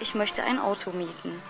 Ich möchte ein Auto mieten.